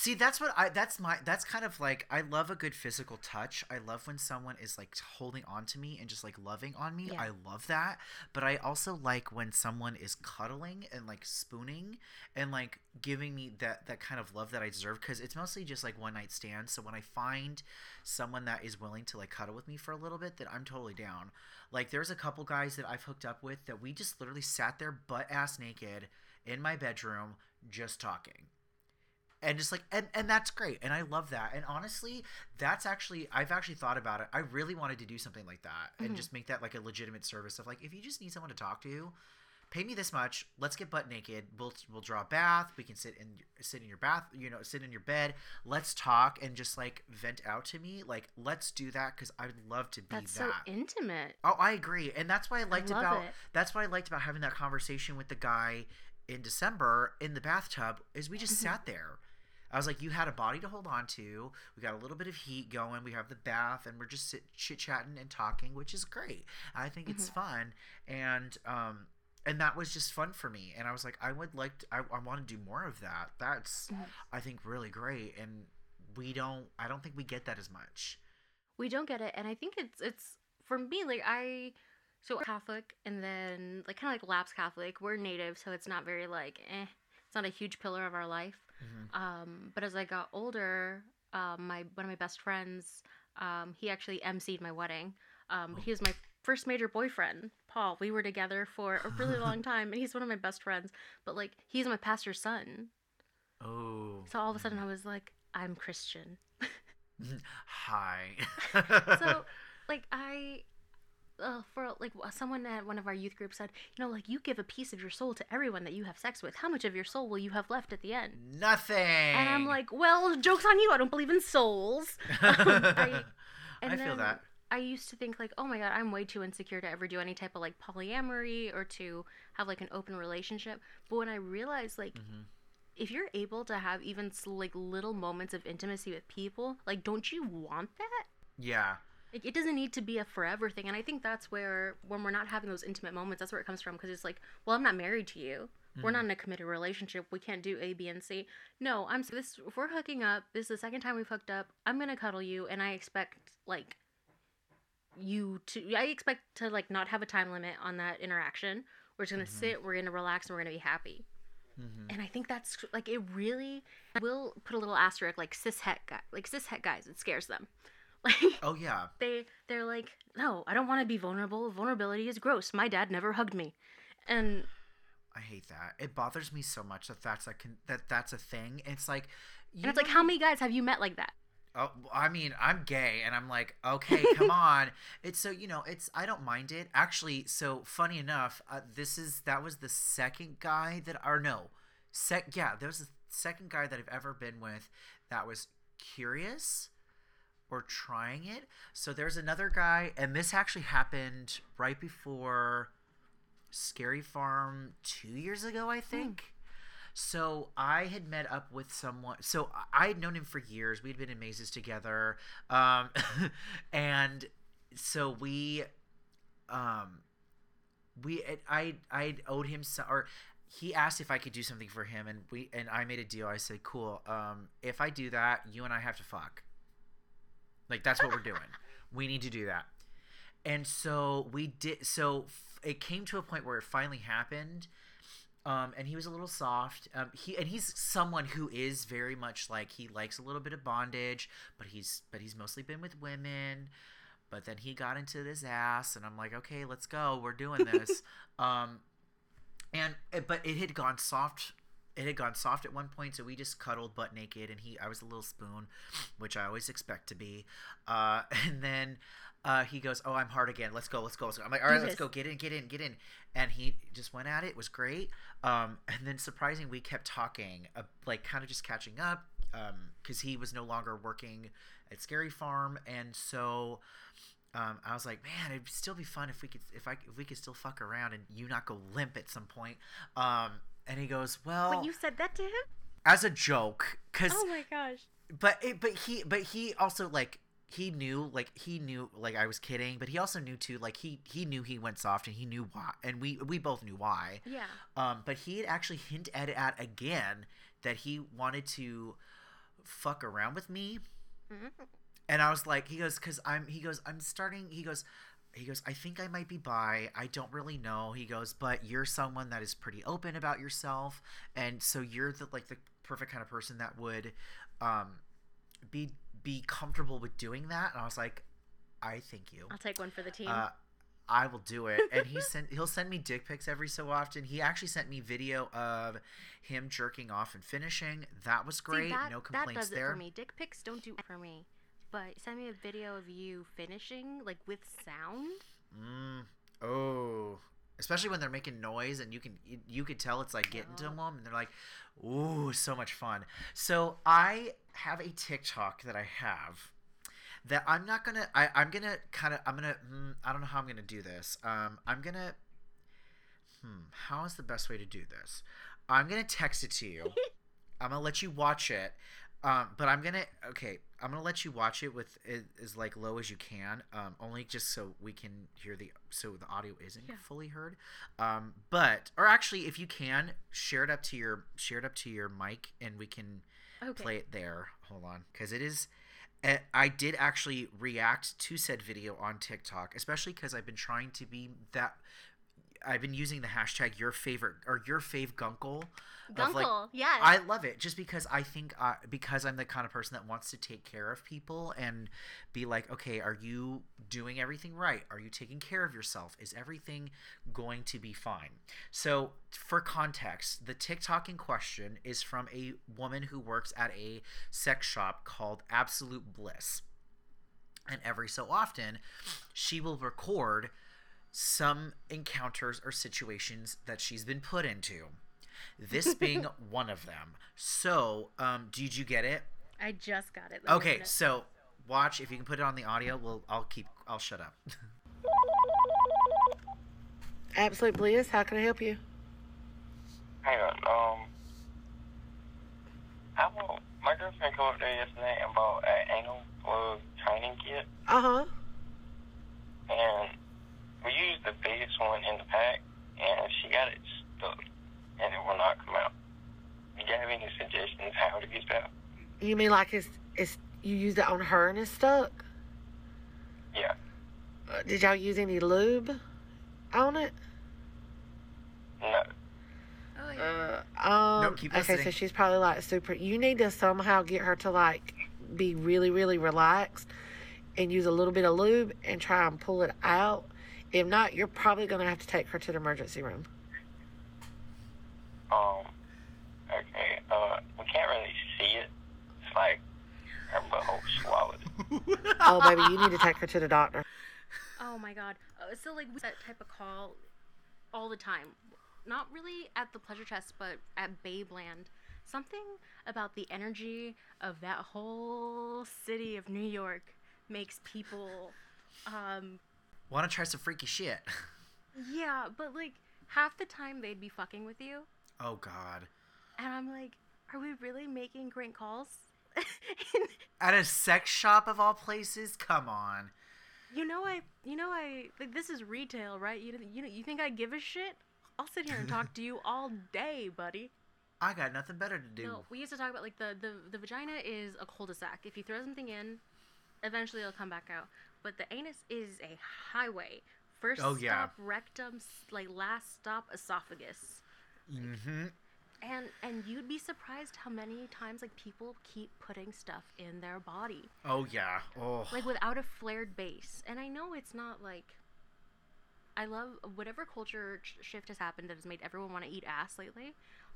See, that's what I. That's my. That's kind of like I love a good physical touch. I love when someone is like holding on to me and just like loving on me. Yeah. I love that. But I also like when someone is cuddling and like spooning and like giving me that that kind of love that I deserve. Because it's mostly just like one night stands. So when I find someone that is willing to like cuddle with me for a little bit, then I'm totally down. Like there's a couple guys that I've hooked up with that we just literally sat there butt ass naked in my bedroom just talking and just like and, and that's great and i love that and honestly that's actually i've actually thought about it i really wanted to do something like that and Mhm. just make that like a legitimate service of like if you just need someone to talk to pay me this much let's get butt naked we'll we'll draw a bath we can sit in sit in your bath you know sit in your bed let's talk and just like vent out to me like let's do that because i'd love to be That's that so intimate. Oh, I agree, and that's why I liked love about it. that's what I liked about having that conversation with the guy in December in the bathtub is we just Mhm. sat there. I was like, you had a body to hold on to. We got a little bit of heat going. We have the bath, and we're just sit, chit chatting and talking, which is great. I think it's Mm-hmm. fun, and um, and that was just fun for me. And I was like, I would like, to, I, I want to do more of that. That's. I think, really great. And we don't, I don't think we get that as much. we don't get it and i think it's it's for me like i so catholic and then like kind of like lapsed catholic we're native so it's not very like eh it's not a huge pillar of our life Mhm. um but as i got older um my one of my best friends um he actually emceed my wedding. Um but he was my first major boyfriend paul. We were together for a really long time and he's one of my best friends but like he's my pastor's son. Oh, so all of a sudden i was like i'm christian. Hi. so like i uh, for like someone at one of our youth groups said you know like you give a piece of your soul to everyone that you have sex with how much of your soul will you have left at the end Nothing. and i'm like well joke's on you i don't believe in souls I- and I feel that. i used to think like oh my god i'm way too insecure to ever do any type of like polyamory or to have like an open relationship but when i realized like Mhm. if you're able to have even like little moments of intimacy with people like don't you want that Yeah. Like it doesn't need to be a forever thing and i think that's where when we're not having those intimate moments that's where it comes from because it's like well i'm not married to you. We're not in a committed relationship. We can't do a b and c. No i'm this if we're hooking up this is the second time we've hooked up i'm gonna cuddle you and i expect like you to i expect to like not have a time limit on that interaction. We're just gonna sit we're gonna relax and we're gonna be happy. Mhm. and I think that's like it really will put a little asterisk like cis het guy like cis het guys it scares them like Oh yeah. they they're like no I don't want to be vulnerable vulnerability is gross my dad never hugged me and I hate that. It bothers me so much that that's a con- that that's a thing. It's like, you and it's like how many guys have you met like that Oh, I mean, I'm gay, and I'm like, okay, come on. It's so you know, it's I don't mind it. Actually, so funny enough, uh, this is that was the second guy that, or no, sec, yeah, there was the second guy that I've ever been with that was curious or trying it. So there's another guy, and this actually happened right before Scary Farm two years ago, I think. So I had met up with someone. So I had known him for years. We'd been in mazes together, um, and so we, um, we I I owed him some, or he asked if I could do something for him, and we and I made a deal. I said, "Cool. Um, if I do that, you and I have to fuck. Like that's what we're doing. we need to do that." And so we did. So it came to a point where it finally happened um, and he was a little soft. Um, he and he's someone who is very much like he likes a little bit of bondage, but he's but he's mostly been with women. But then he got into this ass, and I'm like, okay, let's go. We're doing this. um, and but it had gone soft. It had gone soft at one point, so we just cuddled butt naked, and he I was a little spoon, which I always expect to be. Uh, and then uh, he goes, "Oh, I'm hard again. Let's go. Let's go." Let's go. I'm like, "All right, let's go. Get in. Get in. Get in." And he just went at it. It was great. Um, and then surprisingly, we kept talking, uh, like kind of just catching up, because he was no longer working at Scary Farm, and so. Um, I was like, man, it'd still be fun if we could, if I, if we could still fuck around and you not go limp at some point. Um, and he goes, well, Wait, you said that to him? as a joke, because Oh my gosh. but it, but he but he also like he knew like he knew like I was kidding, but he also knew too like he he knew he went soft and he knew why, and we we both knew why. Yeah. Um, but he had actually hinted at it at again that he wanted to fuck around with me Mhm. and i was like he goes because i'm he goes i'm starting he goes he goes i think i might be bi i don't really know he goes but you're someone that is pretty open about yourself and so you're the like the perfect kind of person that would um be be comfortable with doing that and i was like i thank you I'll take one for the team. uh, I will do it. And he sent he'll send me dick pics every so often. He actually sent me video of him jerking off and finishing. That was See, great. that, no that complaints does it there. for me. Dick pics don't do it for me. But send me a video of you finishing, like with sound. Mm. Oh. Especially when they're making noise and you can you, you could tell it's like getting to Yeah. them and they're like, "Ooh, so much fun." So, I have a TikTok that I have that I'm not going to I I'm going to kind of I'm going to mm, I don't know how I'm going to do this. Um I'm going to hmm, how is the best way to do this? I'm going to text it to you. I'm going to let you watch it. Um, but I'm gonna okay. I'm gonna let you watch it with as, as like low as you can, um, only just so we can hear the so the audio isn't Yeah. fully heard. Um, but or actually, if you can share it up to your share it up to your mic, and we can Okay. play it there. Hold on, because it is. eh, I did actually react to said video on TikTok, especially because I've been trying to be that. I've been using the hashtag your favorite or your fave gunkle. of, like, Gunkle, yes. I love it just because I think uh, because I'm the kind of person that wants to take care of people and be like, okay, are you doing everything right? Are you taking care of yourself? Is everything going to be fine? So, for context, the TikTok in question is from a woman who works at a sex shop called Absolute Bliss. And every so often, she will record some encounters or situations that she's been put into. This being one of them. So, um, did you get it? I just got it. Okay, open so watch if you can put it on the audio. Well, I'll keep. I'll shut up. Absolute Bliss, how can I help you? Hang on, um, I will, my girlfriend came up there yesterday and bought an anal plug training kit, Uh huh. and we used the biggest one in the pack, and she got it stuck, and it will not come out. Do you have any suggestions how to get it out? You mean like it's it's you used it on her and it's stuck? Yeah, Uh, Did y'all use any lube on it? no. Oh, yeah. Uh, um, No, keep okay, so she's probably like super. You need to somehow get her to like be really, really relaxed and use a little bit of lube and try and pull it out. If not, you're probably gonna have to take her to the emergency room. Um, okay, uh, we can't really see it. It's like her butthole swallowed. Oh, baby, you need to take her to the doctor. Oh my god. Uh, so like that type of call all the time. Not really at the pleasure chest, but at Babeland. Something about the energy of that whole city of New York makes people um Want to try some freaky shit? yeah, but like half the time they'd be fucking with you Oh God! and I'm like, are we really making great calls? At a sex shop of all places? Come on. you know I you know I like this is retail, right? You you know you think I give a shit? I'll sit here and talk to you all day, buddy. I got nothing better to do. No, we used to talk about like the, the the vagina is a cul-de-sac. If you throw something in, eventually it'll come back out. But the anus is a highway. First Oh, yeah. stop rectum, like last stop esophagus. Mm-hmm. And and you'd be surprised how many times like people keep putting stuff in their body Oh yeah. Oh. like without a flared base. And I know it's not like I love whatever culture sh- shift has happened that has made everyone want to eat ass lately.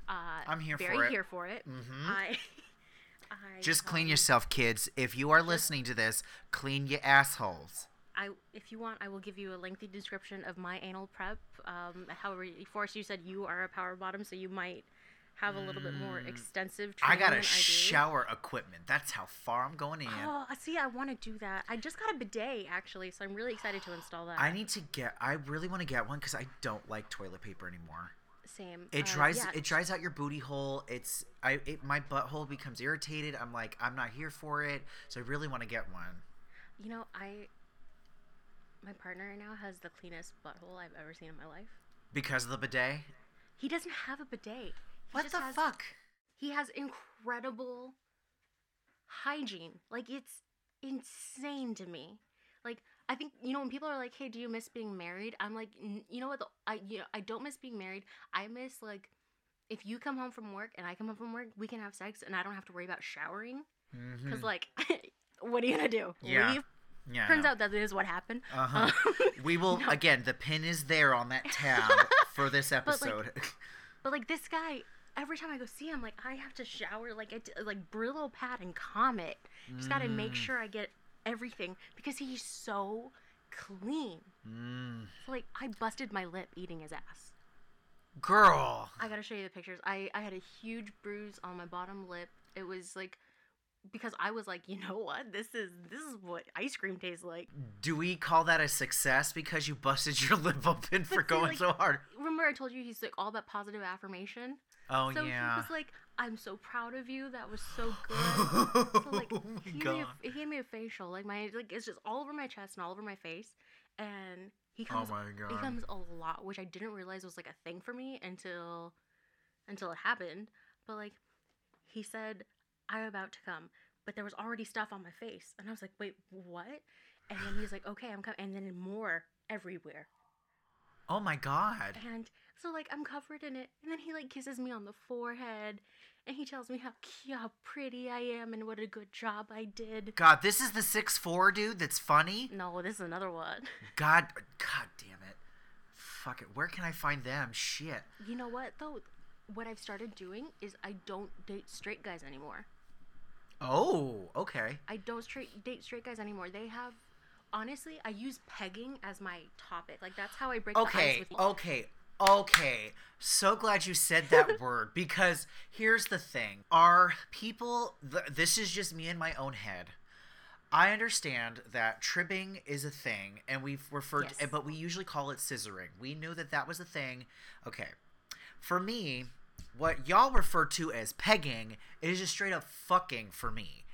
Uh, I'm here very for it. here for it. Mhm. I, I Just clean yourself, kids. If you are listening to this, clean your assholes. I, if you want, I will give you a lengthy description of my anal prep. Um, however, Forrest, you said you are a power bottom, so you might have a little bit more extensive Mm. I training got than a I do. shower equipment. That's how far I'm going in. Oh, see, I want to do that. I just got a bidet actually, so I'm really excited to install that. I need to get. I really want to get one because I don't like toilet paper anymore. Same. It Uh, dries. yeah, It dries out your booty hole. It's. I. It, my butthole becomes irritated. I'm like, I'm not here for it. So I really want to get one. You know, I. My partner right now has the cleanest butthole I've ever seen in my life. Because of the bidet. He doesn't have a bidet. He What the has- fuck? He has incredible hygiene. Like it's insane to me. Like I think you know when people are like, "Hey, do you miss being married?" I'm like, "N- you know what? The, I you know I don't miss being married. I miss like if you come home from work and I come home from work, we can have sex and I don't have to worry about showering because like, what are you gonna do? Mm-hmm. Yeah. Leave? Yeah. Turns out that is what happened. Uh-huh. Um, we will again. The pin is there on that tab for this episode. But like this guy, every time I go see him, like I have to shower, like I like Brillo pad and Comet. Just gotta make Mm. sure I get everything because he's so clean. Mm. So, like I busted my lip eating his ass. Girl. I gotta show you the pictures. I I had a huge bruise on my bottom lip. It was like because I was like, you know what? This is this is what ice cream tastes like. Do we call that a success because you busted your lip open for see, going like, so hard? Remember I told you he's like all about positive affirmation. Oh So yeah. he was like, "I'm so proud of you. That was so good." so like, oh my he, gave me god. a, he gave me a facial, like my like it's just all over my chest and all over my face, and he oh comes. Oh He comes a lot, which I didn't realize was like a thing for me until, until it happened. But like, he said, "I'm about to come," but there was already stuff on my face, and I was like, "Wait, what?" And then he's like, "Okay, I'm coming," and then more everywhere. Oh my god. And so like I'm covered in it, and then he like kisses me on the forehead, and he tells me how cute, how pretty I am, and what a good job I did. God, this is the six four dude that's funny. No, this is another one. God, God damn it. Fuck it. Where can I find them? Shit. You know what though? What I've started doing is I don't date straight guys anymore. Oh, okay. I don't straight date straight guys anymore. They have honestly, I use pegging as my topic. Like that's how I break Okay, okay, okay. So glad you said that word because here's the thing: are people? Th- this is just me in my own head. I understand that tribbing is a thing, and we've referred, Yes. but we usually call it scissoring. We knew that that was a thing. Okay, for me, what y'all refer to as pegging is just straight up fucking for me.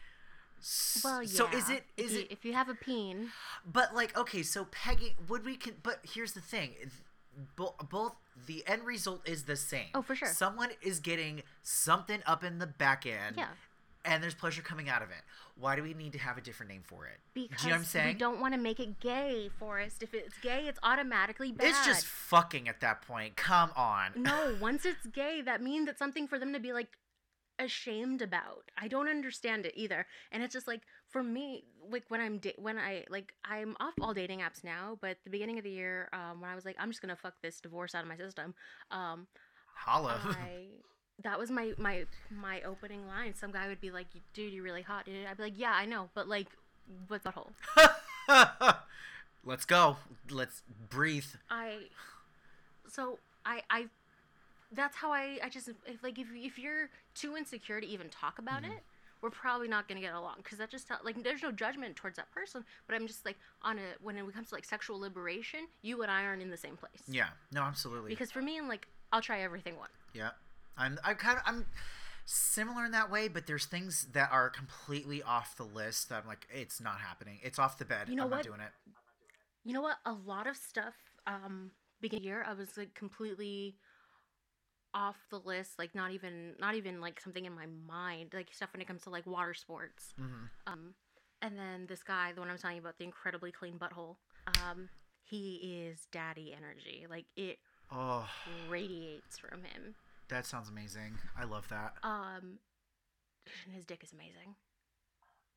Well, yeah. So is it is if you, it if you have a peen? but like, okay, so pegging would we can? But here's the thing: both, both the end result is the same. Oh, for sure. Someone is getting something up in the back end. Yeah. And there's pleasure coming out of it. Why do we need to have a different name for it? Because do you know what I'm saying? we don't want to make it gay, Forrest. If it's gay, it's automatically bad. It's just fucking at that point. Come on. no. Once it's gay, that means it's something for them to be like ashamed about. I don't understand it either. And it's just like for me, like when I'm da- when I like I'm off all dating apps now. But the beginning of the year, um, when I was like, I'm just gonna fuck this divorce out of my system. Um, Holla. I that was my my my opening line. Some guy would be like, "Dude, you're really hot." Dude. I'd be like, "Yeah, I know, but like, what's that hole?" Let's go. Let's breathe. I so I I that's how I I just if like if if you're too insecure to even talk about Mm-hmm. it, we're probably not gonna get along because that just tell- like there's no judgment towards that person, but I'm just like on a when it comes to like sexual liberation, you and I aren't in the same place. Yeah. No, absolutely. Because for me, I'm like I'll try everything once. Yeah, I'm. I'm kind of. I'm similar in that way, but there's things that are completely off the list that I'm like, it's not happening. It's off the bed. You know I'm what? not doing it. You know what? A lot of stuff um beginning year I was like completely off the list, like not even not even like something in my mind, like stuff when it comes to like water sports. hmm Um and then this guy, the one I'm telling you about, the incredibly clean butthole, um, he is daddy energy. Like it Oh, radiates from him. that sounds amazing. I love that. Um and his dick is amazing.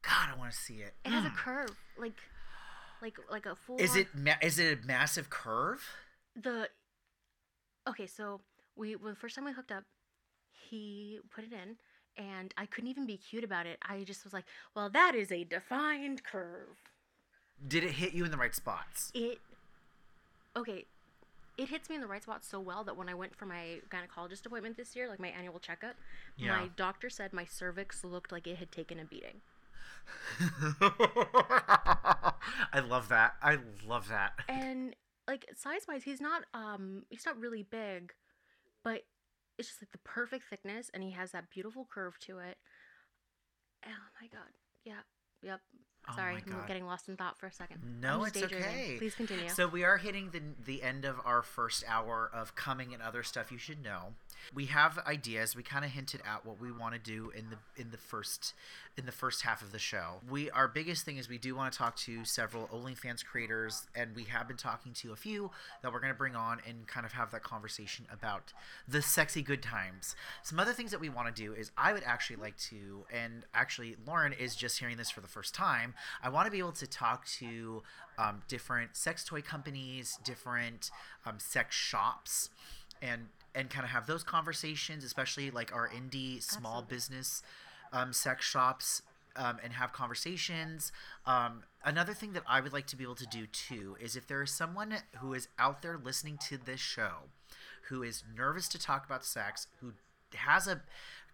God, I want to see it. It has a curve, like like like a full Is it? Ma- is it a massive curve? the okay so we well, the first time we hooked up he put it in and i couldn't even be cute about it i just was like well that is a defined curve Did it hit you in the right spots? it okay it hits me in the right spot so well that when i went for my gynecologist appointment this year like my annual checkup Yeah. my doctor said my cervix looked like it had taken a beating I love that. I love that. and like size wise he's not um he's not really big but it's just like the perfect thickness and he has that beautiful curve to it. Oh my god. Yeah. Yep Oh Sorry, my I'm getting lost in thought for a second. No, it's okay. Please continue. So we are hitting the the end of our first hour of coming and other stuff you should know. We have ideas. We kind of hinted at what we want to do in the in the first in the first half of the show. We our biggest thing is we do want to talk to several OnlyFans creators, and we have been talking to a few that we're going to bring on and kind of have that conversation about the sexy good times. Some other things that we want to do is I would actually like to, and actually Lauren is just hearing this for the first time. I want to be able to talk to um, different sex toy companies, different um, sex shops, and and kind of have those conversations, especially like our indie small Absolutely. business um, sex shops, um, and have conversations. Um, another thing that I would like to be able to do too is if there is someone who is out there listening to this show, who is nervous to talk about sex, who has a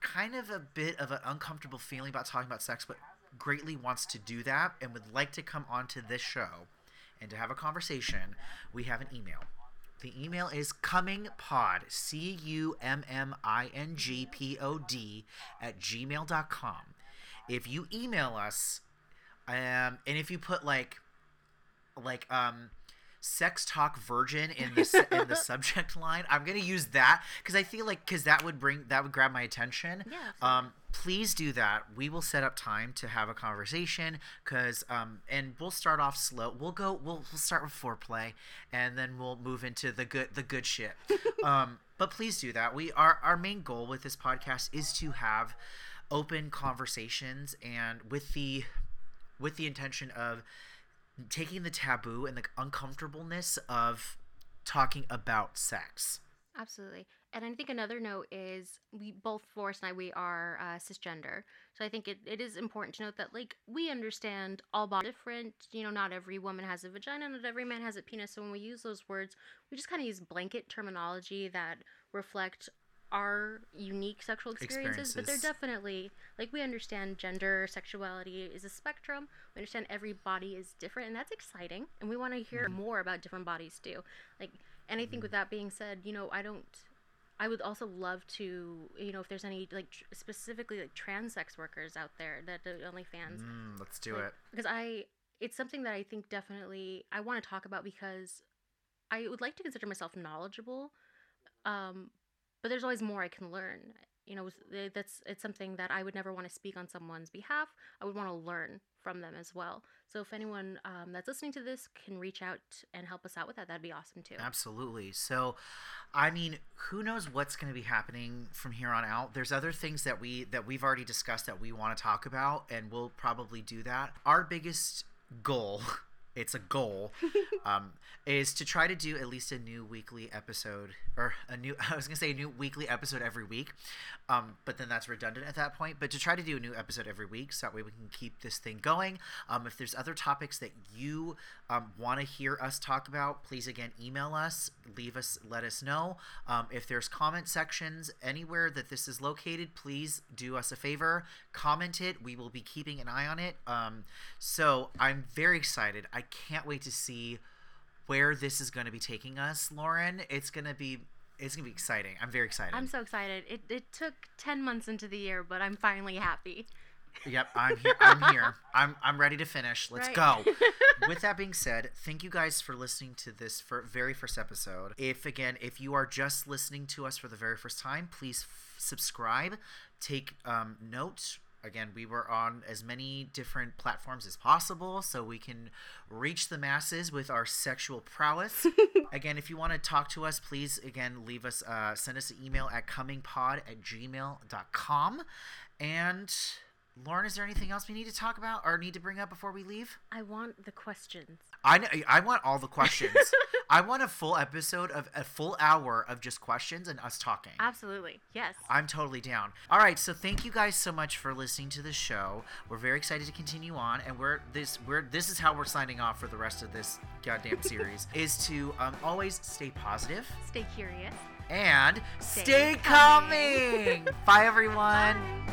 kind of a bit of an uncomfortable feeling about talking about sex, but greatly wants to do that and would like to come onto this show and to have a conversation, we have an email. The email is cummingpod, C U M M I N G P O D, at gmail.com. If you email us, um, and if you put like, like, um, sex talk virgin in the in the subject line, I'm gonna use that because I feel like because that would bring that would grab my attention. Yeah. Um, please do that. We will set up time to have a conversation because um, and we'll start off slow. We'll go. We'll, we'll start with foreplay, and then we'll move into the good the good shit. um, but please do that. We our our main goal with this podcast is to have open conversations and with the with the intention of taking the taboo and the uncomfortableness of talking about sex. Absolutely. And I think another note is we both Forrest and I we are uh, cisgender, so I think it, it is important to note that like we understand all bodies are different. You know, not every woman has a vagina, not every man has a penis. So when we use those words, we just kind of use blanket terminology that reflect our unique sexual experiences. But they're definitely like we understand gender, sexuality is a spectrum. We understand every body is different, and that's exciting. And we want to hear more about different bodies too. Like, and I think with that being said, you know, I don't. I would also love to, you know, if there's any like tr- specifically like trans sex workers out there that do OnlyFans, Mm, let's do like, it. because I it's something that I think definitely I want to talk about because I would like to consider myself knowledgeable, um, but there's always more I can learn. You know, that's it's something that I would never want to speak on someone's behalf. I would want to learn from them as well. So if anyone um, that's listening to this can reach out and help us out with that, that'd be awesome too. Absolutely. So, I mean, who knows what's going to be happening from here on out? There's other things that we that we've already discussed that we want to talk about, and we'll probably do that. Our biggest goal. It's a goal, um, is to try to do at least a new weekly episode, or a new. I was gonna say a new weekly episode every week, um, but then that's redundant at that point. But to try to do a new episode every week, so that way we can keep this thing going. Um, if there's other topics that you um, want to hear us talk about, please again email us, leave us, let us know. Um, if there's comment sections anywhere that this is located, please do us a favor, comment it. We will be keeping an eye on it. Um, so I'm very excited. I can't wait to see where this is going to be taking us, Lauren. It's going to be it's going to be exciting. I'm very excited. I'm so excited. It it took ten months into the year, but I'm finally happy. Yep, I'm here. I'm here. I'm I'm ready to finish. Let's Right. go. With that being said, thank you guys for listening to this for very first episode. If again, if you are just listening to us for the very first time, please f- subscribe, take um, note. Again, we were on as many different platforms as possible so we can reach the masses with our sexual prowess. again, if you want to talk to us, please again leave us uh, send us an email at cummingpod at gmail.com. And Lauren, is there anything else we need to talk about or need to bring up before we leave? I want the questions. I know, I want all the questions. I want a full episode of a full hour of just questions and us talking. Absolutely. Yes. I'm totally down. All right, so thank you guys so much for listening to the show. We're very excited to continue on, and we're this we're this is how we're signing off for the rest of this goddamn series is to um, always stay positive Stay curious. and stay, Stay coming. coming. Bye everyone. Bye.